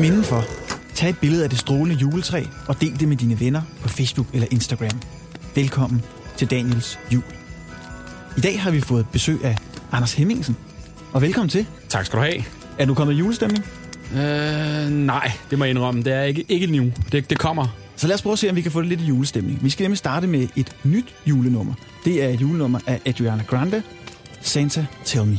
Kom indenfor. Tag et billede af det strålende juletræ og del det med dine venner på Facebook eller Instagram. Velkommen til Daniels jul. I dag har vi fået besøg af Anders Hemmingsen. Og velkommen til. Tak skal du have. Er du kommet i julestemning? Øh, nej, det må jeg indrømme. Det er ikke, ikke nu. Det, det kommer. Så lad os prøve at se, om vi kan få det lidt i julestemning. Vi skal nemlig starte med et nyt julenummer. Det er et julenummer af Adriana Grande, Santa Tell Me.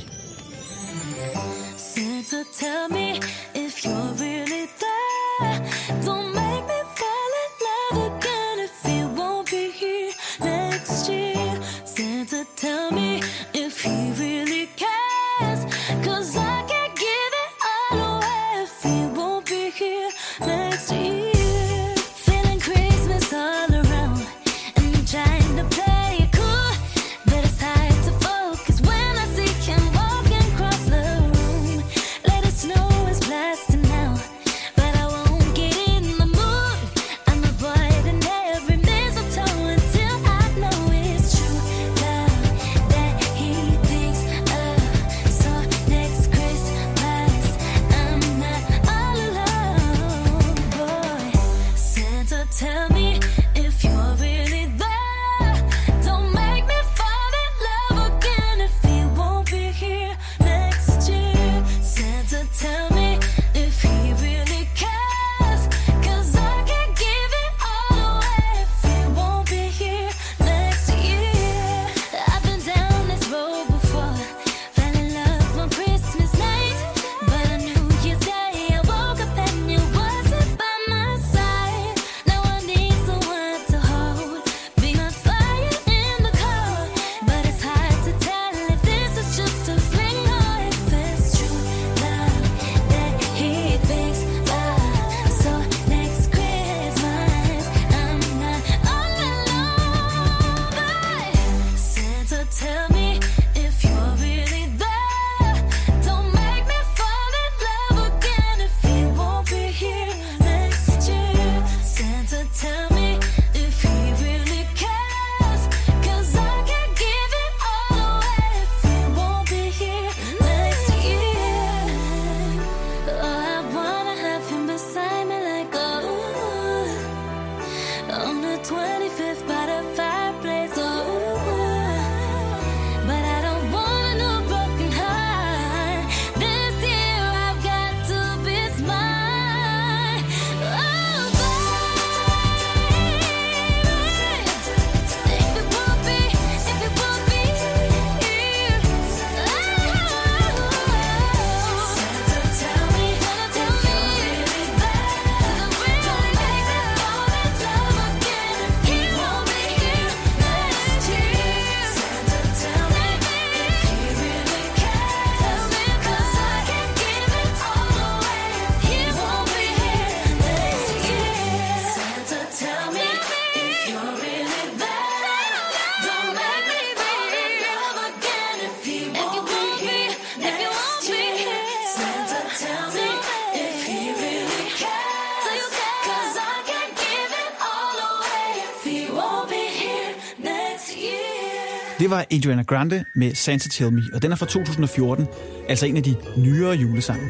Adriana Grande med Santa Tell Me, og den er fra 2014, altså en af de nyere julesange.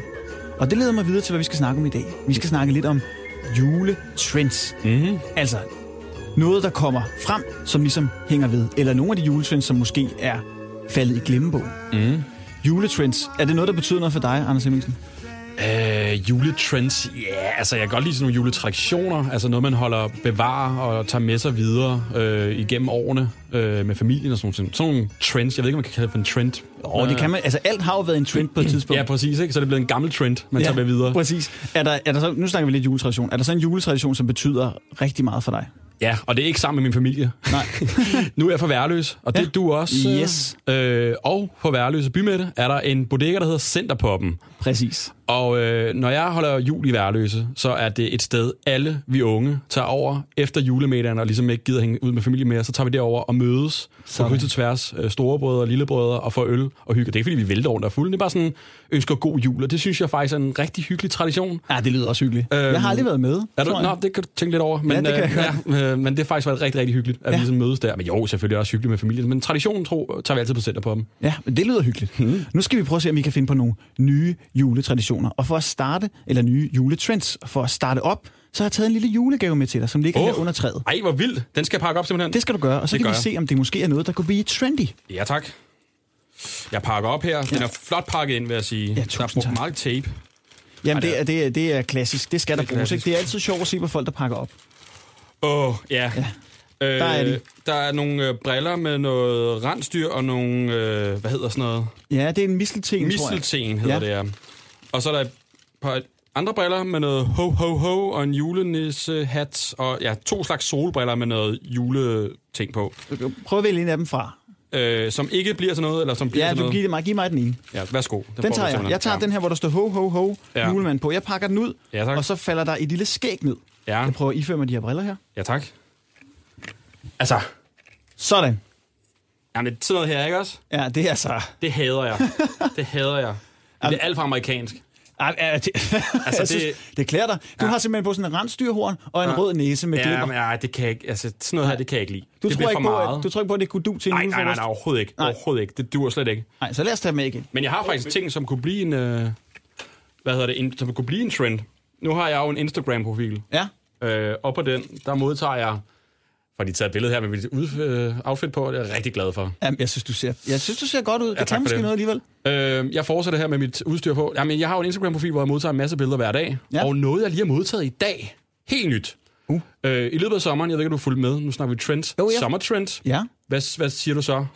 Og det leder mig videre til, hvad vi skal snakke om i dag. Vi skal snakke lidt om juletrends. Mm-hmm. Altså noget, der kommer frem, som ligesom hænger ved. Eller nogle af de juletrends, som måske er faldet i glemmebogen. Mm. Juletrends, er det noget, der betyder noget for dig, Anders Hemmingsen? Øh, juletrends, ja, yeah, altså jeg kan godt lide sådan nogle juletraditioner, altså noget, man holder bevarer og tager med sig videre øh, igennem årene øh, med familien og sådan nogle, sådan nogle trends. Jeg ved ikke, om man kan kalde det for en trend. Og det kan man, altså alt har jo været en trend på et tidspunkt. Ja, præcis, ikke? Så er det blevet en gammel trend, man ja, tager med videre. Præcis. Er der, er der så, nu snakker vi lidt juletradition. Er der så en juletradition, som betyder rigtig meget for dig? Ja, og det er ikke sammen med min familie. Nej. nu er jeg for værløs, og det Ja. er du også. Yes. Øh, og på Værløse Bymette er der en bodega, der hedder Centerpoppen. Præcis. Og øh, når jeg holder jul i Værløse, så er det et sted, alle vi unge tager over efter julemiddagen, og ligesom ikke gider hænge ud med familie mere, så tager vi derover og mødes på Sådan. kryds og tværs, øh, storebrødre og lillebrødre, og får øl og hygge. Det er ikke, fordi vi vælter rundt og fulde, det er bare sådan, ønsker god jul, og det synes jeg faktisk er en rigtig hyggelig tradition. Ja, det lyder også hyggeligt. Øhm, jeg har aldrig været med. Er du, nå, det kan du tænke lidt over. Men, det kan jeg øh, ja, øh, men det har faktisk været rigtig, rigtig hyggeligt, at Ja. ja. vi ligesom mødes der. Men jo, selvfølgelig også hyggeligt med familien. Men traditionen tro, tager vi altid på center på dem. Ja, men det lyder hyggeligt. Hmm. Nu skal vi prøve at se, om vi kan finde på nogle nye juletraditioner. og for at starte, eller nye juletrends, for at starte op, så har jeg taget en lille julegave med til dig, som ligger oh. Her under træet. Ej, hvor vildt. Den skal jeg pakke op simpelthen. Det skal du gøre, og så Det kan vi jeg. se, om det måske er noget, der kunne blive trendy. Ja, tak. Jeg pakker op her. Den er flot pakket ind, vil jeg sige. der er tusind brugt tak. meget tape. Jamen, Ej, det er, det, er, det er klassisk. Det skal der Det er bruges, ikke? Det er altid sjovt at se på folk, der pakker op. Åh, oh, ja. ja. Øh, der er de. Der er nogle øh, briller med noget rensdyr og nogle, øh, hvad hedder sådan noget? Ja, det er en mistelten, tror jeg. Mistelten hedder Ja. ja. det, ja. Og så er der et par andre briller med noget ho, ho, ho og en julenissehat. Og ja, to slags solbriller med noget juleting på. Prøv at vælge en af dem fra. Øh, som ikke bliver til noget, eller som bliver Ja, du noget. giver mig, giv mig den ene. Ja, værsgo. Den, Den tager jeg. Jeg tager ja. den her, hvor der står ho, ho, ho, Ja. julemand på. Jeg pakker den ud, Ja, tak. og så falder der et lille skæg ned. Ja, Jeg prøver at iføre mig de her briller her. ja tak. Altså, Sådan. jamen, det sådan noget her, ikke også? Ja, det er så... Det hader jeg. det hader jeg. Det er alt for amerikansk. Ej, ja, det, altså, det- synes, det klæder dig. Du Ja. har simpelthen på sådan en rensdyrhorn og en Ja. rød næse med Ja, glimmer. men ja, det kan jeg ikke. Altså, sådan noget her, det kan jeg ikke lide. Du det tror, ikke for på, meget. at, du tror ikke på, at det kunne du til Nej, nej, nej, nej, overhovedet ikke. Nej. Overhovedet ikke. Det dur slet ikke. Nej, så lad os tage med igen. Men jeg har faktisk ting, som kunne blive en... Øh, hvad hedder det? En, som kunne blive en trend. Nu har jeg jo en Instagram-profil. Ja. Øh, og på den, der modtager jeg... For de taget et billede her med mit ud, øh, outfit på, og det er jeg rigtig glad for. Jamen, jeg synes, du ser, jeg synes, du ser godt ud. Det tak kan måske det. noget alligevel. Øh, jeg fortsætter her med mit udstyr på. Jamen, jeg har jo en Instagram-profil, hvor jeg modtager en masse billeder hver dag. Ja. Og noget, jeg lige har modtaget i dag. Helt nyt. Uh. Øh, I løbet af sommeren, jeg ved ikke, om du fulgte med. Nu snakker vi trends. Jo, ja. Summer trends. Ja. Hvad, hvad siger du så?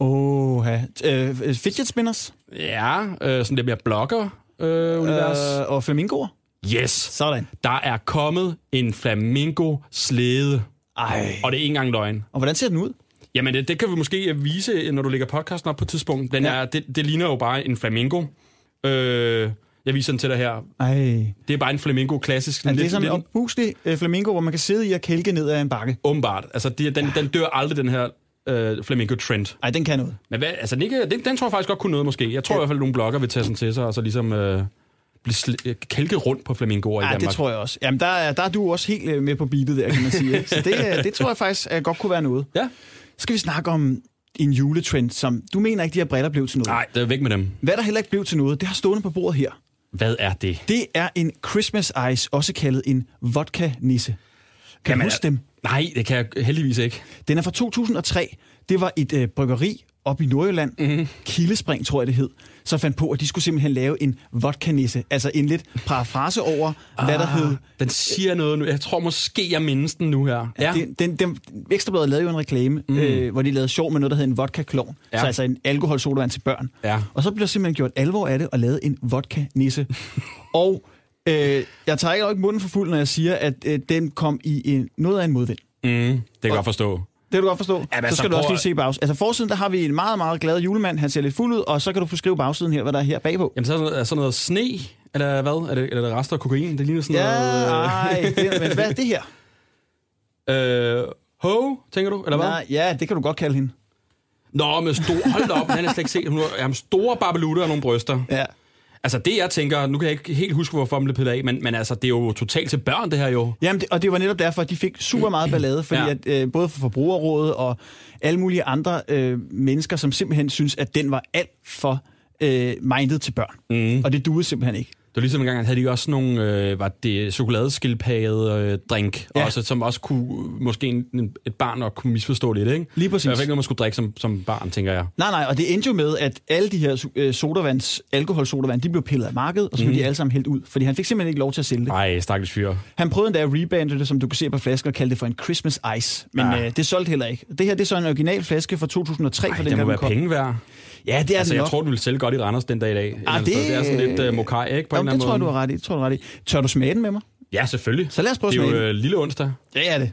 Åh, øh, fidget spinners Ja, øh, sådan lidt mere blogger-univers. øh, og flamingoer. yes! Sådan. Der er kommet en flamingo-slæde. Ej. Og det er ikke engang løgn. Og hvordan ser den ud? Jamen, det, det kan vi måske vise, når du lægger podcasten op på et tidspunkt. Den Ja. er, det, det ligner jo bare en flamingo. Øh, jeg viser den til dig her. Ej. Det er bare en flamingo klassisk. Er det lidt, sådan en opbuslig øh, flamingo, hvor man kan sidde i og kælke ned ad en bakke? åbenbart. Altså, det, den, den dør aldrig, den her øh, flamingo-trend. Ej, den kan noget. Men hvad, altså, den, ikke, den, den tror jeg faktisk godt kunne noget, måske. Jeg tror i hvert fald, at nogle blogger vil tage sådan til sig, og så ligesom øh, blive øh, kælke rundt på flamingoer i Ja, Danmark. det tror jeg også. Jamen, der er, der er du også helt øh, med på beatet der, kan man sige. Så det, øh, det tror jeg faktisk øh, godt kunne være noget. Ja. Så skal vi snakke om en juletrend, som du mener ikke, de her briller blev til noget. Nej, det er væk med dem. Hvad der heller ikke blev til noget, det har stående på bordet her. Hvad er det? Det er en Christmas Ice, også kaldet en vodka-nisse. Kan du huske dem? Nej, det kan jeg heldigvis ikke. Den er fra 2003. Det var et øh, bryggeri op i Nordjylland, mm-hmm. Kildespring tror jeg det hed, som fandt på, at de skulle simpelthen lave en vodka-nisse. Altså en lidt parafrase over, ah, hvad der hed... Den siger noget nu. Jeg tror måske, jeg mindes den nu her. Ja. Den, den, den, Ekstrabladet lavede jo en reklame, mm. øh, hvor de lavede sjov med noget, der hed en vodka-klon. Ja. Ja. Så altså en alkoholsodavand til børn. Ja. Og så blev der simpelthen gjort alvor af det og lavet en vodka-nisse. og øh, jeg tager ikke munden for fuld, når jeg siger, at øh, den kom i en, noget af en modvind. Mm, det kan jeg godt forstå. Det kan du godt forstå. Ja, altså, så skal du også lige se bagsiden. Altså forsiden, der har vi en meget, meget glad julemand. Han ser lidt fuld ud, og så kan du beskrive bagsiden her, hvad der er her bagpå. Jamen, så er sådan noget, er sådan noget sne, eller hvad? Er det, eller er det rester af kokain? Det ligner sådan Ja, noget... ej, det, men hvad er det her? Øh, ho, tænker du? Eller hvad? Nej, ja, det kan du godt kalde hende. Nå, med stor... Hold da op, han er slet ikke set. Hun har jamen, store barbelutter og nogle bryster. Ja. Altså, det jeg tænker... Nu kan jeg ikke helt huske, hvorfor man blev pillet af, men, men altså, det er jo totalt til børn, det her jo. Jamen, det, og det var netop derfor, at de fik super meget ballade, fordi Ja. at, øh, både for forbrugerrådet og alle mulige andre øh, mennesker, som simpelthen synes, at den var alt for øh, mindet til børn. Mm. Og det duede simpelthen ikke. Det var ligesom en gang, at havde de også nogle, øh, var det chokoladeskildpadde øh, drink, Ja. også, som også kunne, måske en, et barn nok kunne misforstå lidt, ikke? Lige præcis. Hvert fald ikke noget, man skulle drikke som, som barn, tænker jeg. Nej, nej, og det endte jo med, at alle de her øh, sodavands, alkoholsodavand, de blev pillet af markedet, og så blev mm. de alle sammen hældt ud, fordi han fik simpelthen ikke lov til at sælge det. Ej, stakkels fyr. Han prøvede endda at rebande det, som du kan se på flasken, og kalde det for en Christmas Ice. Men Ja. ja. øh, det solgte heller ikke. Det her det er så en original flaske fra 2003, Ej, for det den må være den kom. penge værd. Ja, det er Altså, jeg nok. tror, du ville sælge godt i Randers den dag i dag. Andet det- det er sådan lidt uh, mokai, ikke? På Jo, en det tror jeg, du måde. har ret i. Det tror jeg, du ret i. Tør du smage den med mig? Ja, selvfølgelig. Så lad os prøve at Det er smage jo øh, lille onsdag. Ja, ja, det.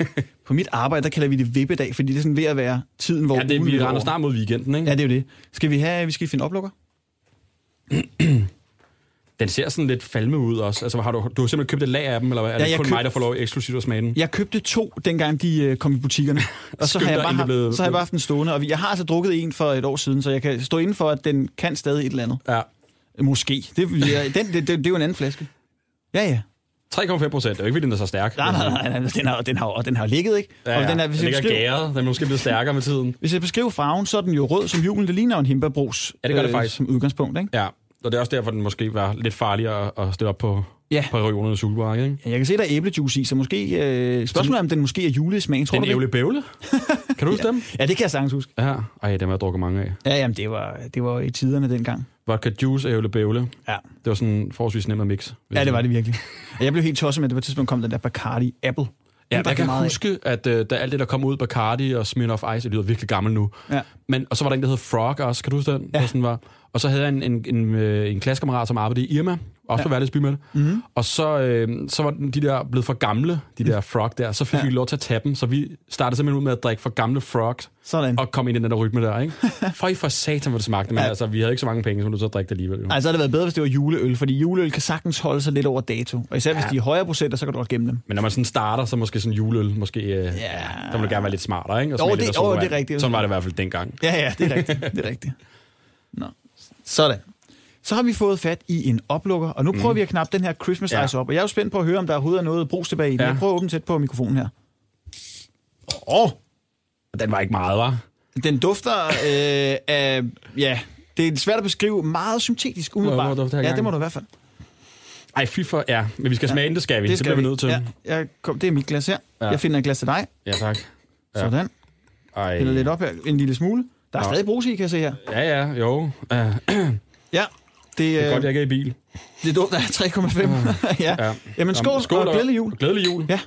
på mit arbejde, der kalder vi det vippedag, fordi det er sådan ved at være tiden, hvor Ja, det er, vi render snart mod weekenden, ikke? Ja, det er jo det. Skal vi have, vi skal finde oplukker? Den ser sådan lidt falme ud også. Altså, har du, du har simpelthen købt et lag af dem, eller? Er Ja, det jeg kun køb- mig, der får lov eksklusivt at smage den? Jeg købte to, dengang de øh, kom i butikkerne. Og så har, jeg bare blevet- så har jeg bare haft den stående. Og jeg har altså drukket en for et år siden, så jeg kan stå inden for, at den kan stadig et eller andet. Ja. Måske. Det, bliver, den, det, det, det er jo en anden flaske. Ja, ja. 3,5 procent. Det er jo ikke, fordi den er så stærk. Nej, nej, nej, nej. Den har, den har, og den har ligget, ikke? Ja, ja. Og den er, hvis, den jeg ligger beskriver, gæret. Den er måske blevet stærkere med tiden. hvis jeg beskriver farven, så er den jo rød som julen. Det ligner jo en himbeerbrus Ja, det gør det faktisk. som udgangspunkt, ikke? Ja. Og det er også derfor, den måske var lidt farligere at, stille op på, Ja. på regionernes supermarked, ikke? Ja, Jeg kan se, der er æblejuice i, så måske... Øh, spørgsmålet er, om den måske er julesmagen, tror Den du det? ævle bævle. kan du huske dem? Ja, det kan jeg sagtens huske. Ja. Ej, dem har jeg drukket mange af. Ja, jamen, det var, det var i tiderne dengang. Vodka juice, ævle bævle. Ja. Det var sådan forholdsvis nemt at mix. Ja, det var det virkelig. Jeg blev helt tosset med, at det på et tidspunkt kom den der Bacardi Apple. Ja, jeg kan meget huske, at uh, da alt det, der kom ud, Bacardi og Smirnoff Ice, det lyder virkelig gammel nu. Ja. Men, og så var der en, der hed Frog også, kan du huske den? Ja. Sådan var. Og så havde jeg en, en, en, øh, en klassekammerat, som arbejdede i Irma, også på med det. Mm-hmm. Og så, øh, så var de der blevet for gamle, de der Frog der, så fik Ja. vi lov til at tage dem, så vi startede simpelthen ud med at drikke for gamle Frog, Sådan. og kom ind i den der rytme der, ikke? For i for satan, hvor det smagte, men Ja. altså, vi havde ikke så mange penge, så du så drikke det alligevel. Jo. Ej, så havde det været bedre, hvis det var juleøl, fordi juleøl kan sagtens holde sig lidt over dato. Og især hvis Ja. de er højere procenter, så kan du godt gemme dem. Men når man sådan starter, så måske sådan juleøl, måske, øh, ja. der må du gerne være lidt smartere, ikke? Og Jo, det- lidt af jo, det er rigtigt. Sådan var det i hvert fald dengang. Ja, ja, det er rigtigt. Det er rigtigt. Nå. Sådan. Så har vi fået fat i en oplukker, og nu prøver vi at knappe den her Christmas Ja. Ice op. Og jeg er jo spændt på at høre, om der overhovedet er noget brugs tilbage i den. Ja. Jeg prøver at åbne tæt på mikrofonen her. Åh, oh, Den var ikke meget, var. den dufter øh, af... Ja, det er svært at beskrive. Meget syntetisk, umiddelbart. Må- må ja, det må du i hvert fald. Ej, fy for, ja. Men vi skal smage den, det skal vi. Det, skal bliver vi nødt til. Ja, jeg kom, det er mit glas her. Ja. Jeg finder et glas til dig. ja tak. Ja. Sådan. Ej. Hælder lidt op her. En lille smule. Der er Nå. stadig brus i, kan jeg se her. Ja, ja, jo. Uh, det Ja. Det, er øh, godt, jeg ikke er i bil. det dufter af 3,5. ja. Ja. Jamen skål, skål og glædelig jul. Glædelig jul. Ja.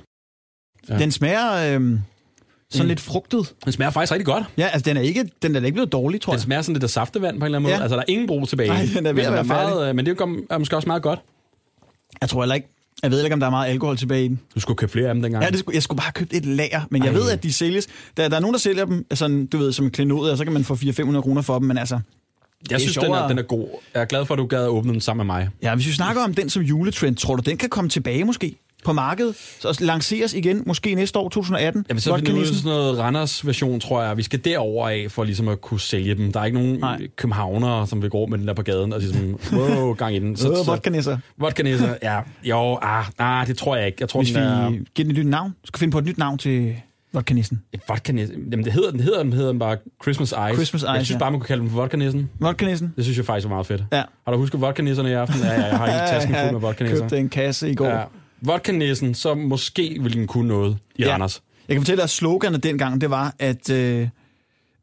Ja. Den smager øh, sådan Mm. lidt frugtet. Den smager faktisk rigtig godt. Ja, altså den er ikke, den er ikke blevet dårlig, tror Den jeg. smager sådan lidt af saftevand på en eller anden måde. Ja. Altså, der er ingen brug tilbage. Nej, den er ved men at være meget, øh, Men det er, jo- er måske også meget godt. Jeg tror heller ikke, jeg ved ikke, om der er meget alkohol tilbage i den. Du skulle købe flere af dem dengang. Ja, det skulle, jeg skulle bare købt et lager, men jeg Ej. ved, at de sælges. Der, der er nogen, der sælger dem, sådan, du ved, som en klenod, og så kan man få 400-500 kroner for dem, men altså... jeg er synes, den er, den er god. Jeg er glad for, at du gad at åbne den sammen med mig. Ja, hvis vi snakker om den som juletrend, tror du, den kan komme tilbage måske på markedet? Så lanceres igen, måske næste år, 2018? Jeg vil så af Vodka-nissen? sådan noget Randers version, tror jeg. Vi skal derover af for ligesom at kunne sælge dem. Der er ikke nogen Nej. Københavnere, som vil gå med den der på gaden og ligesom, wow, gang i den. Så, øh, vodka-nisser. Vodka ja. Jo, ah, nej, det tror jeg ikke. Jeg tror, Hvis den vi er... giver den et nyt navn, skal vi finde på et nyt navn til vodka-nissen. Vodka Jamen, det hedder, den hedder, den hedder den bare Christmas Ice. Christmas Jeg Ice, synes ja. bare, man kunne kalde den for vodka-nissen. Vodka-nissen? Det synes jeg faktisk var meget fedt. Ja. Har du husket vodka-nisserne i aften? Ja, ja, jeg har ikke tasken fuld med vodka købte en kasse i går. Ja. Vodka-nissen, så måske ville den kunne noget i Ja. Randers. Jeg kan fortælle, at sloganet dengang, det var, at... Øh,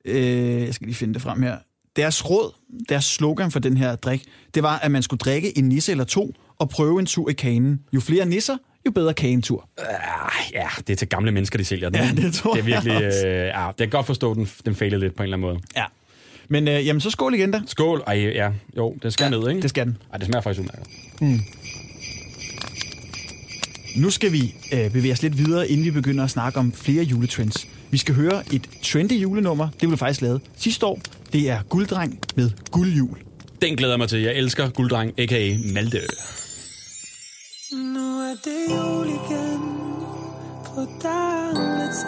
øh, jeg skal lige finde det frem her. Deres råd, deres slogan for den her drik, det var, at man skulle drikke en nisse eller to og prøve en tur i kanen. Jo flere nisser, jo bedre kagentur. Ah, ja, det er til gamle mennesker, de sælger den. Ja, det tror det er jeg virkelig, også. øh, ja, det kan godt forstå, at den, den fejlede lidt på en eller anden måde. Ja. Men øh, jamen, så skål igen da. Skål. Ej, ja. Jo, den skal ned, ikke? Det skal den. Ej, det smager faktisk udmærket. Nu skal vi øh, bevæge os lidt videre, inden vi begynder at snakke om flere juletrends. Vi skal høre et trendy julenummer. Det blev faktisk lavet sidste år. Det er Gulddreng med guldjul. Den glæder jeg mig til. Jeg elsker gulddreng, a.k.a. Malte. Nu er det jul igen på Darnets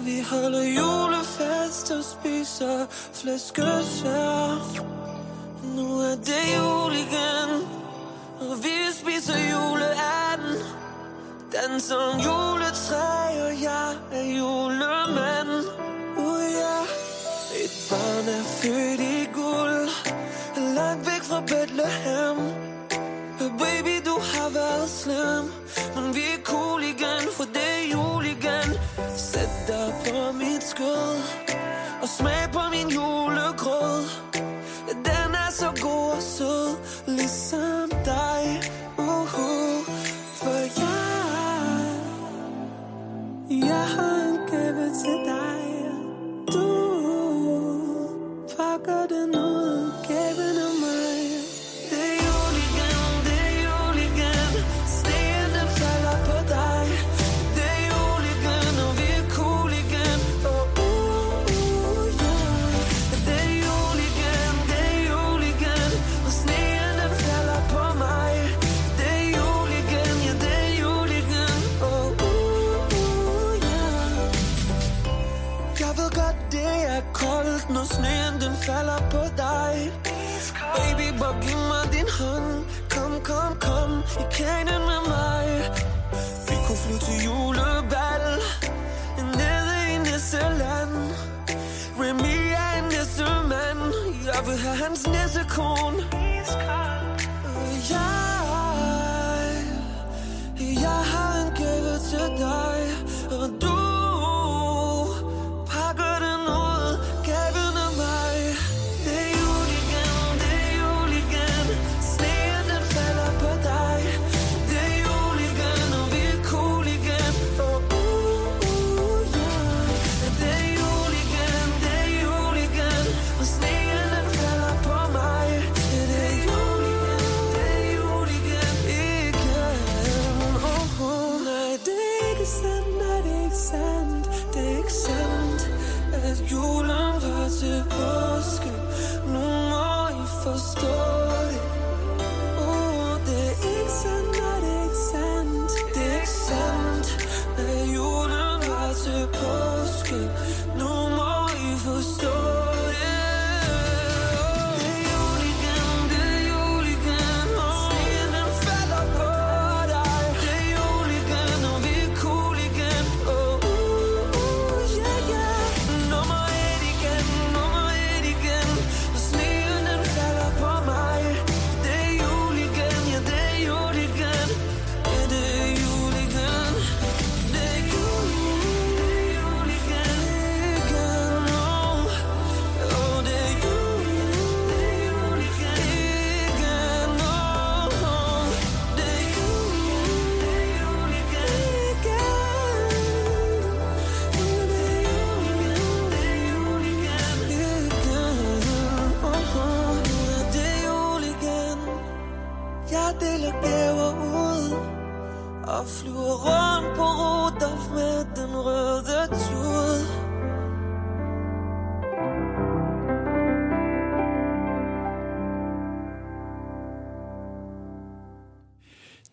Vi holder julefest og spiser flæskesvær. Nu er det jul igen, og vi spiser juleanden. Danser om juletræ, og jeg er julemand. Uh, yeah. Et barn er født i guld, langt væk fra Bethlehem. Baby, har været slem Men vi er cool igen, for det er jul igen. Sæt dig på mit skød Og smag på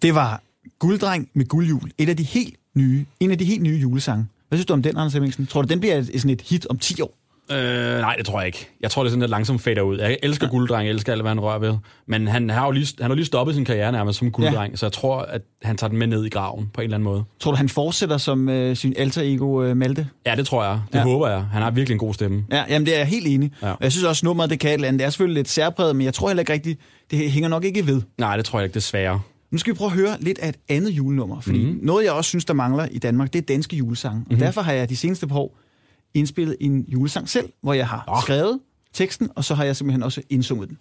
Det var Gulddreng med guldjul. Et af de helt nye, en af de helt nye julesange. Hvad synes du om den, Anders Hemmingsen? Tror du, den bliver et, sådan et hit om 10 år? Øh, nej, det tror jeg ikke. Jeg tror, det er sådan lidt langsomt fader ud. Jeg elsker ja. gulddreng, jeg elsker alt, hvad han rører ved. Men han har jo lige, han har lige stoppet sin karriere nærmest som gulddreng, ja. så jeg tror, at han tager den med ned i graven på en eller anden måde. Tror du, han fortsætter som øh, sin alter ego øh, Malte? Ja, det tror jeg. Det Ja. håber jeg. Han har virkelig en god stemme. Ja, jamen det er jeg helt enig. Ja. Jeg synes også, nummeret det kan et eller andet. Det er selvfølgelig lidt særpræget, men jeg tror heller ikke rigtigt, det hænger nok ikke ved. Nej, det tror jeg ikke, desværre. Nu skal vi prøve at høre lidt af et andet julenummer, fordi Mhm. mm-hmm. noget, jeg også synes, der mangler i Danmark, det er danske julesange. Og mm-hmm. derfor har jeg de seneste par år indspillet en julesang selv, hvor jeg har oh. skrevet teksten, og så har jeg simpelthen også indsunget den.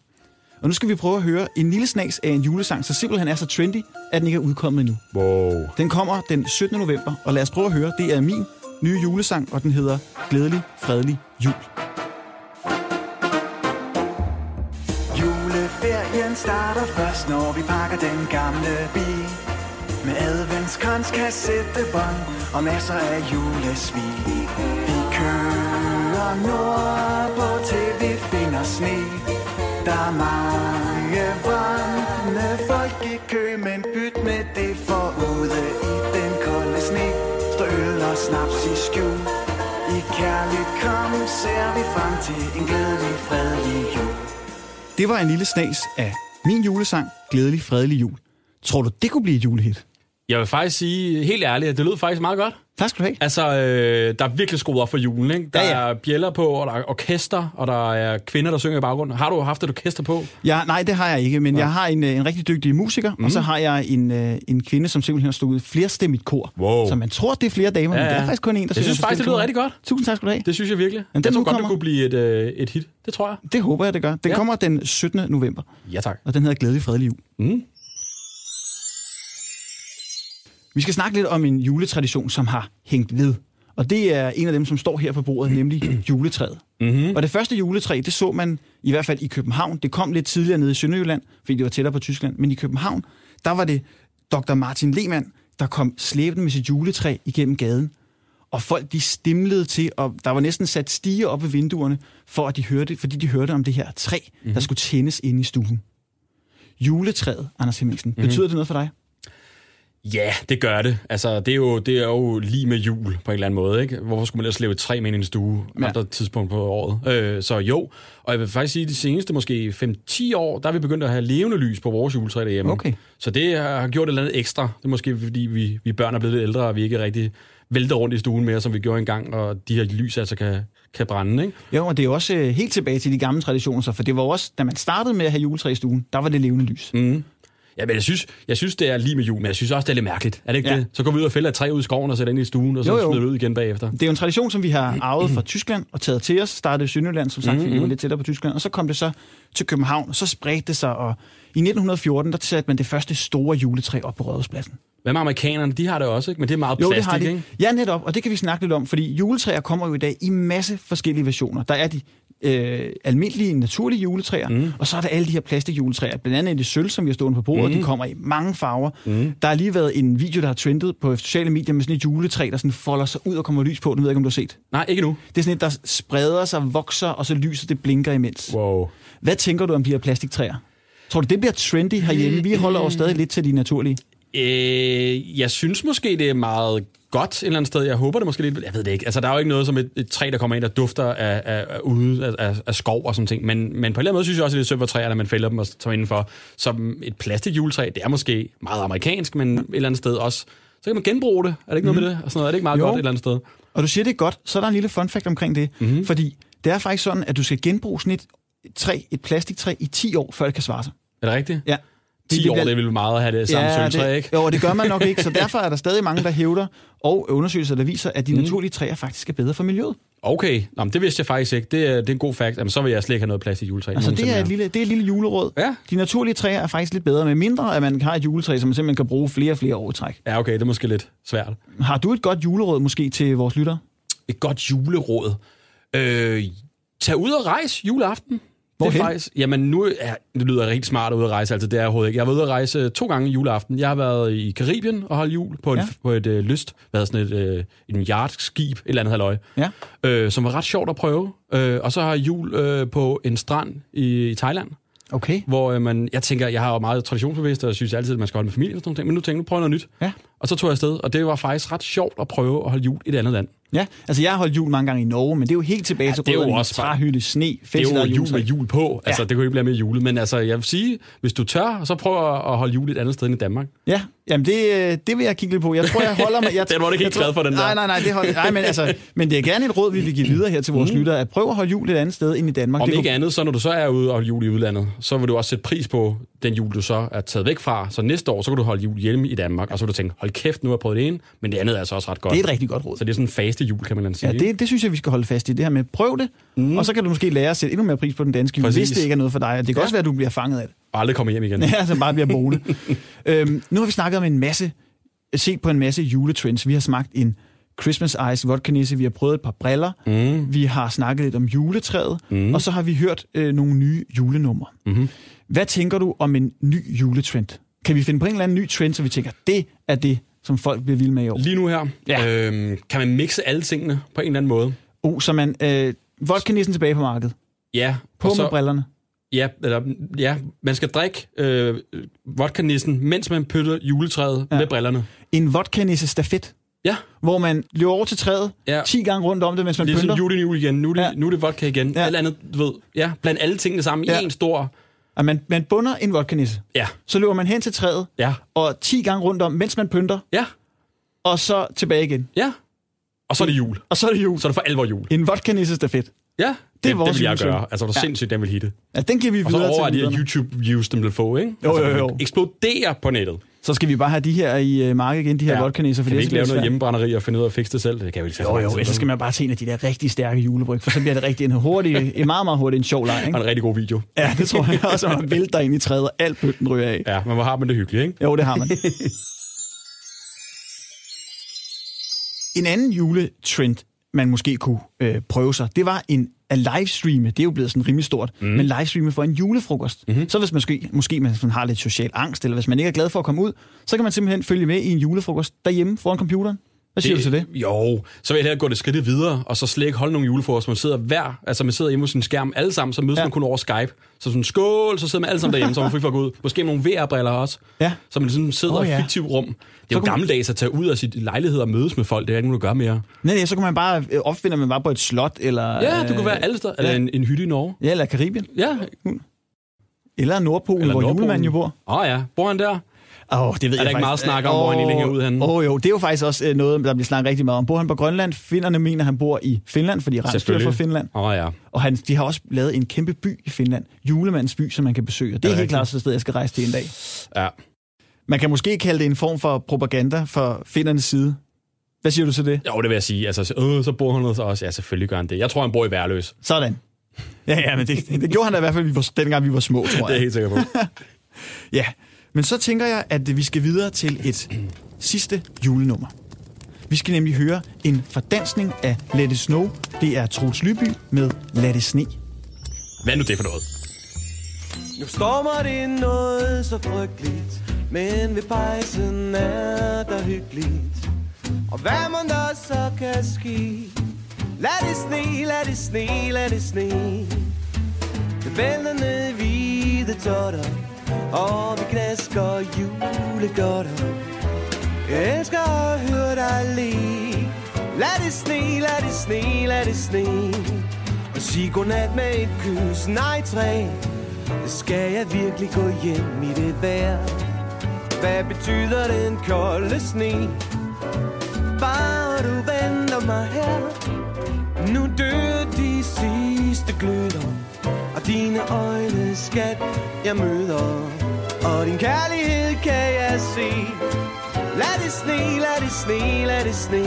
Og nu skal vi prøve at høre en lille snas af en julesang, så simpelthen er så trendy, at den ikke er udkommet endnu. Wow. Den kommer den 17. november, og lad os prøve at høre. Det er min nye julesang, og den hedder Glædelig, Fredelig Jul. Ferien starter først, når vi pakker den gamle bil. Med adventskrans, kassettebånd og masser af julesmil. Vi kører nordpå til vi finder sne. Der er mange vandne folk i kø, men byt med det for ude i den kolde sne. Står øl og snaps i skjul. I kærligt kom ser vi frem til en glædelig, fredelig jul. Det var en lille snas af min julesang, Glædelig, Fredelig Jul. Tror du, det kunne blive et julehit? Jeg vil faktisk sige, helt ærligt, at det lød faktisk meget godt. Tak skal du have. Altså, øh, der er virkelig skruet op for julen, ikke? Der Ja, ja, er bjæller på, og der er orkester, og der er kvinder, der synger i baggrunden. Har du haft et orkester på? Ja, nej, det har jeg ikke, men ja. jeg har en, øh, en rigtig dygtig musiker, mm. og så har jeg en, øh, en kvinde, som simpelthen har stået flerstemmigt kor. Wow. Så man tror, det er flere damer, ja, Ja, men det er faktisk kun en, der Jeg synes faktisk, det lyder rigtig godt. Tusind tak skal du have. Det synes jeg virkelig. Men den jeg tror godt, det kunne blive et, øh, et hit. Det tror jeg. Det håber jeg, det gør. Den. Ja. kommer den 17. november, Ja, tak. og den hedder Glædelig, Fredelig Jul. Mm. Vi skal snakke lidt om en juletradition, som har hængt ved. Og det er en af dem, som står her på bordet, nemlig juletræet. Mm-hmm. Og det første juletræ, det så man i hvert fald i København. Det kom lidt tidligere nede i Sønderjylland, fordi det var tættere på Tyskland. Men i København, der var det Dr. Martin Lehmann, der kom slæbende med sit juletræ igennem gaden. Og folk, de stimlede til, og der var næsten sat stiger op ved vinduerne, for at de hørte, fordi de hørte om det her træ, mm-hmm. der skulle tændes inde i stuen. Juletræet, Anders Hemmingsen, mm-hmm. betyder det noget for dig? Ja, det gør det. Altså, det er, jo, det er jo lige med jul på en eller anden måde. Ikke? Hvorfor skulle man ellers lave et træ med en stue Ja. andre tidspunkt på året? Øh, så jo, og jeg vil faktisk sige, at de seneste måske 5-10 år, der er vi begyndt at have levende lys på vores juletræ derhjemme. Okay. Så det har gjort et eller andet ekstra. Det er måske, fordi vi, vi børn er blevet lidt ældre, og vi ikke rigtig vælter rundt i stuen mere, som vi gjorde engang, og de her lys altså kan, kan brænde, ikke? Jo, og det er jo også øh, helt tilbage til de gamle traditioner, for det var også, da man startede med at have juletræ i stuen, der var det levende lys. Mm. Ja, men jeg synes, jeg synes, det er lige med jul, men jeg synes også, det er lidt mærkeligt. Er det ikke Ja. det? Så går vi ud og fælder et træ ud i skoven og sætter ind i stuen, og så Jo, jo. smider det ud igen bagefter. Det er jo en tradition, som vi har arvet fra Tyskland og taget til os. Startede i Sønderjylland, som sagt, Mhm, fordi vi var lidt tættere på Tyskland. Og så kom det så til København, og så spredte det sig. Og i 1914, der satte man det første store juletræ op på Rådhuspladsen. Hvad med amerikanerne? De har det også, ikke? Men det er meget Jo, plastik, det har de. ikke? Ja, netop. Og det kan vi snakke lidt om, fordi juletræer kommer jo i dag i masse forskellige versioner. Der er de øh, almindelige, naturlige juletræer, mm. og så er der alle de her plastikjuletræer. Blandt andet i det sølv, som vi har stående på bordet. Mm. De kommer i mange farver. Mm. Der har lige været en video, der har trendet på sociale medier med sådan et juletræ, der sådan folder sig ud og kommer lys på. Den ved jeg ikke, om du har set. Nej, ikke nu. Det er sådan et, der spreder sig, vokser, og så lyset det blinker imens. Wow. Hvad tænker du om de her plastiktræer? Tror du, det bliver trendy herhjemme? Vi holder jo stadig lidt til de naturlige. Øh, jeg synes måske, det er meget godt et eller andet sted. Jeg håber det måske lidt. Jeg ved det ikke. Altså, der er jo ikke noget som et, et træ, der kommer ind, der dufter af, af, af, ude, af, af, skov og sådan ting. Men, men på en eller anden måde synes jeg også, at det er for træer, når man fælder dem og tager indenfor. Som et plastikjuletræ, det er måske meget amerikansk, men et eller andet sted også. Så kan man genbruge det. Er det ikke noget med det? Og sådan noget. Er det ikke meget Jo. godt et eller andet sted? Og du siger, det er godt, så er der en lille fun fact omkring det. Mm-hmm. Fordi det er faktisk sådan, at du skal genbruge sådan et træ, et plastiktræ i 10 år, før det kan svare sig. Er det rigtigt? Ja. 10 år, bliver- det er vel meget at have det samme ja, sølvtræ, det, ikke? Jo, og det gør man nok ikke, så derfor er der stadig mange, der hævder, og undersøgelser, der viser, at de Mhm. naturlige træer faktisk er bedre for miljøet. Okay, Nå, men det vidste jeg faktisk ikke. Det er, det er en god fact. Jamen, så vil jeg slet ikke have noget plads i juletræ. Altså, det er, et lille, det er et lille juleråd. Ja. De naturlige træer er faktisk lidt bedre, med mindre at man har et juletræ, som man simpelthen kan bruge flere og flere år i træk. Ja, okay, det er måske lidt svært. Har du et godt juleråd måske til vores lyttere? Et godt juleråd. Øh, tag ud og rejs juleaften. Det Hvorhen? er faktisk, jamen nu er, det lyder rigtig smart at ud at rejse, altså det er jeg overhovedet ikke. Jeg har været ude at rejse to gange juleaften. Jeg har været i Karibien og holdt jul på, en, Ja. på et øh, lyst, hvad sådan et, øh, en yachtskib, et eller andet halvøje, Ja. øh, som var ret sjovt at prøve. Øh, og så har jeg jul øh, på en strand i, i Thailand, Okay. hvor øh, man, jeg tænker, jeg har jo meget traditionsbevidst, og jeg synes altid, at man skal holde med familien og sådan noget, men nu tænker jeg, nu prøver jeg noget nyt. Ja. Og så tog jeg afsted, og det var faktisk ret sjovt at prøve at holde jul i et andet land. Ja, altså jeg har holdt jul mange gange i Norge, men det er jo helt tilbage Ja, til det er jo rødderne. også træhytte, sne, Det er jo jul med jul på. Altså, Ja. det jo ikke blive mere jule. Men altså, jeg vil sige, hvis du tør, så prøv at holde jul et andet sted end i Danmark. Ja, jamen det, det vil jeg kigge lidt på. Jeg tror, jeg holder med... Jeg, Den var du ikke helt glad for, den der. Nej, nej, nej, det holder, nej men, altså, men det er gerne et råd, vi vil give videre her til vores mm. lyttere, at prøve at holde jul et andet sted end i Danmark. Om det ikke andet, så når du så er ude og holde jul i udlandet, så vil du også sætte pris på den jul, du så er taget væk fra. Så næste år, så kan du holde jul hjemme i Danmark, og så vil du tænke, hold kæft, nu har jeg prøvet det ene, men det andet er altså også ret godt. det er et rigtig godt råd. Så det er sådan en faste jul, kan man sige. Ja, det, det synes jeg, vi skal holde fast i. Det her med, prøv det, mm. og så kan du måske lære at sætte endnu mere pris på den danske jul, hvis det ikke er noget for dig. Det kan ja. også være, at du bliver fanget af det. Og aldrig komme hjem igen. Ja, som bare bliver boende. øhm, nu har vi snakket om en masse, set på en masse juletrends. Vi har smagt en Christmas Ice vodka nisse, vi har prøvet et par briller, mm. vi har snakket lidt om juletræet, mm. og så har vi hørt øh, nogle nye julenumre. Mm-hmm. Hvad tænker du om en ny juletrend? Kan vi finde på en eller anden ny trend, så vi tænker, det er det, som folk bliver vilde med i år? Lige nu her, Ja. øhm, kan man mixe alle tingene på en eller anden måde. Oh, så man, øh, vodka nissen tilbage på markedet. Ja, På med så, brillerne. ja, eller, ja, man skal drikke øh, vodka-nissen, mens man pytter juletræet Ja. med brillerne. En vodka nisse stafet, Ja, hvor man løber over til træet, Ja. 10 gange rundt om det, mens man det er pynter. sådan jul i jul igen. Nu er det, Ja. nu er det vodka igen. Ja. Alt andet, du ved. Ja, blandt alle tingene sammen Ja. i en stor... At man, man bunder en vodka nisse. Ja, Så løber man hen til træet, ja, og 10 gange rundt om, mens man pynter, ja, og så tilbage igen. ja. Og så er det jul. Og så er det jul. Så er det for alvor jul. En vodka nisse stafet. Ja, det, det, vores det vil jeg gøre. Altså, er Ja. sindssygt, den vil hitte. Ja, den kan vi Og så videre over til de her. YouTube-views, dem vil få, ikke? Jo, altså, jo, jo. Eksplodere på nettet. Så skal vi bare have de her i uh, markedet igen, de her ja. vodka nisser. For kan vi det ikke lave noget hjemmebrænderi og finde ud af at fikse det selv? Det kan vi ikke Jo, så jo, ellers skal man bare til en af de der rigtig stærke julebryg, for så bliver det rigtig en hurtig, en meget, meget hurtig en sjov leg, Og ikke? en rigtig god video. Ja, det tror jeg også, man vælter ind i træet, og alt pynten ryger af. Ja, men hvor har man det hyggeligt, ikke? Jo, det har man. en anden juletrend, man måske kunne øh, prøve sig, det var en at livestreame. Det er jo blevet sådan rimelig stort. Mm. Men livestreame for en julefrokost. Mm-hmm. Så hvis man måske, måske man sådan har lidt social angst, eller hvis man ikke er glad for at komme ud, så kan man simpelthen følge med i en julefrokost derhjemme foran computeren. Hvad siger du til det? Jo, så vil jeg hellere gå det skridt videre, og så slet ikke holde nogle julefrokost. Man sidder hver, altså man sidder hjemme hos sin skærm alle sammen, så mødes Ja. man kun over Skype. Så sådan skål, så sidder man alle sammen derhjemme, så man fri for at gå ud. Måske med nogle VR-briller også. Ja. Så man sådan sidder Åh, oh, ja. i et fiktivt rum. Det er Så jo kunne- gammeldags at tage ud af sit lejlighed og mødes med folk. Det er ikke noget, du gør mere. Nej, nej, så kan man bare øh, opfinde, at man var på et slot, eller... Ja, du kan øh, være alle steder. Eller ja. en, en hytte i Norge. Ja, eller Karibien. Ja, Eller Nordpolen, eller hvor Nordpolen. julemanden jo bor. Åh oh, ja, bor han der? Åh, oh, det ved Er der jeg ikke meget snak om, hvor han egentlig hænger ud henne? Åh oh, jo, det er jo faktisk også øh, noget, der bliver snakket rigtig meget om. Bor han på Grønland? Finderne mener, han bor i Finland, fordi Rensdyr er fra Finland. Åh oh, ja. Og han, de har også lavet en kæmpe by i Finland. Julemandens by, som man kan besøge. Det er, Er det helt rigtigt? klart et sted, jeg skal rejse til en dag. ja. Man kan måske kalde det en form for propaganda fra findernes side. Hvad siger du til det? Jo, det vil jeg sige. Altså, øh, så bor han hos os. Ja, selvfølgelig gør han det. Jeg tror, han bor i Værløs. Sådan. Ja, ja, men det, det gjorde han da i hvert fald, vi var, dengang vi var små, tror Det er jeg jeg. helt sikker på. Ja, men så tænker jeg, at vi skal videre til et sidste julenummer. Vi skal nemlig høre en fordansning af Let It Snow. Det er Troels Lyby med Let It Sne. Hvad er nu det for noget? Nu stormer det noget så frygteligt Men ved pejsen er der hyggeligt Og hvad man der så kan ske Lad det sne, lad det sne, lad det sne Det i hvide totter og vi knasker julegodter. Jeg elsker at høre dig le. Lad det sne, lad det sne, lad det sne. Og sig godnat med et kys, nej træ. Skal jeg virkelig gå hjem i det vejr? Hvad betyder den kolde sne? Bare du venter mig her. Nu dør de sidste gløder Og dine øjne, skat, jeg møder Og din kærlighed kan jeg se. Lad det sne, lad det sne, lad det sne.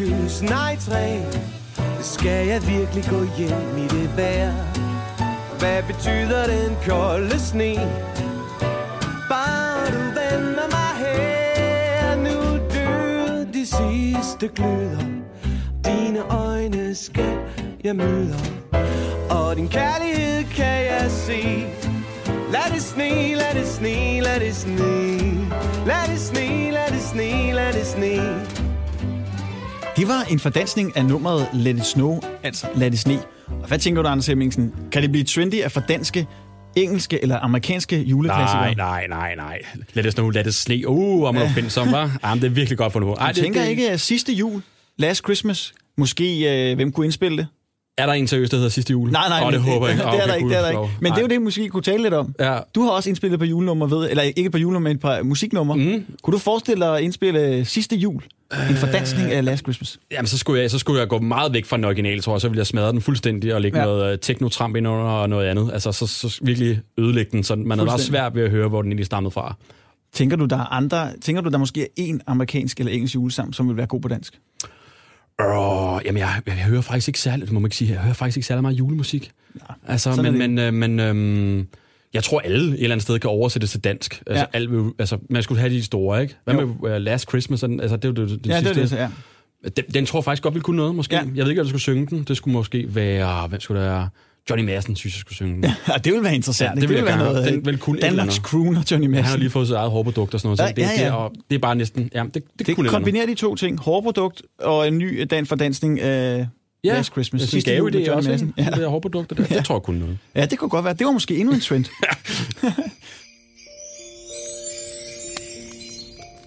Kys, nej træ. Skal jeg virkelig gå hjem i det vejr? Hvad betyder den kolde sne? Bare du vender mig her. Nu dør de sidste gløder. Dine øjne skal jeg møder Og din kærlighed kan jeg se. Lad det sne, lad det sne, lad det sne Lad det sne, lad det sne, lad det sne lad Det sne var en fordansning af nummeret Let It Snow, altså Let It Sne. Og hvad tænker du, Anders Hemmingsen? Kan det blive trendy at fordanske engelske eller amerikanske juleklassikere? Nej, nej, nej, nej. Lad det snow, lad det sne. Uh, om man ja. finde som, var. Jamen, det er virkelig godt fundet på. Ej, Jeg tænker ikke, at sidste jul, Last Christmas, måske, øh, hvem kunne indspille det? Er der en seriøst, der hedder sidste jul? Nej, nej, oh, det men håber jeg det, ikke. det er der ikke, det er der ikke. Men det er jo det, måske kunne tale lidt om. Ja. Du har også indspillet på julenummer, ved, eller ikke på julenummer, men par musiknummer. Mm. Kunne du forestille dig at indspille sidste jul? En fordansning af Last Christmas. Jamen, så skulle, jeg, så skulle jeg gå meget væk fra den originale, tror jeg. Så ville jeg smadre den fuldstændig og lægge Ja. noget uh, teknotramp ind under og noget andet. Altså, så, så virkelig ødelægge den, så man er bare svært ved at høre, hvor den egentlig stammede fra. Tænker du, der er andre, tænker du, der måske er en amerikansk eller engelsk julesang, som vil være god på dansk? Åh, jamen, jeg, jeg, hører faktisk ikke særlig, må man ikke sige, jeg hører faktisk ikke særlig meget julemusik. Ja, altså, men, men, øh, men øhm, jeg tror, alle et eller andet sted kan oversættes til dansk. Altså, Ja. ja. alle, altså man skulle have de store, ikke? Hvad Jo. med uh, Last Christmas? Altså, det er jo det, den Ja, det er sidste. det, ja. Den, den tror jeg faktisk godt ville kunne noget, måske. Ja. Ja. Jeg ved ikke, om jeg skulle synge den. Det skulle måske være... Hvem skulle det være? Johnny Madsen, synes jeg skulle synge den. Ja, det vil være interessant. Ja, det vil jeg være gerne. noget, Den øh, vil kunne Danmarks crooner, Johnny Han Madsen. har lige fået sit eget hårprodukt og sådan noget. Ja, så det, ja, ja. Det, og det er bare næsten... Ja, det, det, Det kunne kombinerer de to ting. Hårprodukt og en ny dan fordansning af Ja, Last Christmas. Jeg Sidste det er med det Johnny også, ikke? Ja. Der hårprodukter der. Det tror jeg kunne noget. Ja, det kunne godt være. Det var måske endnu en trend.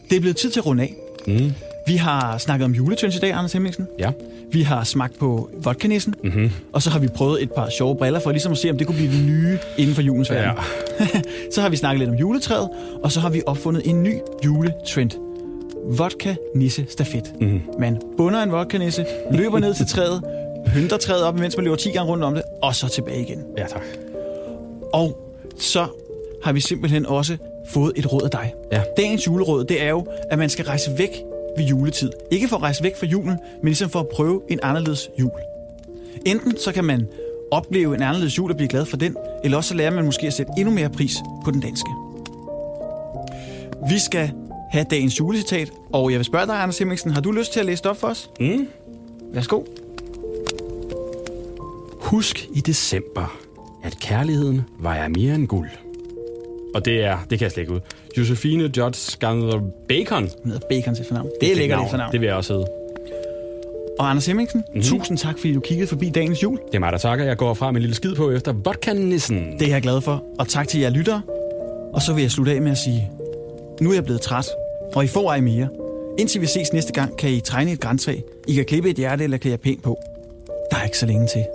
det er blevet tid til at runde af. Mm. Vi har snakket om juletrends i dag, Anders Hemmingsen. Ja. Vi har smagt på vodkanissen, mm-hmm. og så har vi prøvet et par sjove briller for ligesom at se, om det kunne blive det nye inden for julens verden. Ja. så har vi snakket lidt om juletræet, og så har vi opfundet en ny juletrend. Vodka nisse stafet. Mm. Man bunder en vodka nisse, løber ned til træet, pynter træet op, mens man løber 10 gange rundt om det, og så tilbage igen. Ja, tak. Og så har vi simpelthen også fået et råd af dig. Ja. Dagens juleråd, det er jo, at man skal rejse væk ved juletid. Ikke for at rejse væk fra julen, men ligesom for at prøve en anderledes jul. Enten så kan man opleve en anderledes jul og blive glad for den, eller også så lærer man måske at sætte endnu mere pris på den danske. Vi skal have dagens julecitat, og jeg vil spørge dig, Anders Hemmingsen, har du lyst til at læse det op for os? Mm. Værsgo. Husk i december, at kærligheden vejer mere end guld. Og det er, det kan jeg slet ikke ud. Josefine Judge Skander Bacon. Hun hedder Bacon til fornavn. Det er lækkert navn. det fornavn. Det vil jeg også hedde. Og Anders Hemmingsen, mm-hmm. tusind tak, fordi du kiggede forbi dagens jul. Det er mig, der takker. Jeg går fra med en lille skid på efter vodka-nissen. Det er jeg glad for. Og tak til jer lyttere. Og så vil jeg slutte af med at sige, nu er jeg blevet træt, og I får ej mere. Indtil vi ses næste gang, kan I tegne et græntræ. I kan klippe et hjerte eller kan jeg pænt på. Der er ikke så længe til.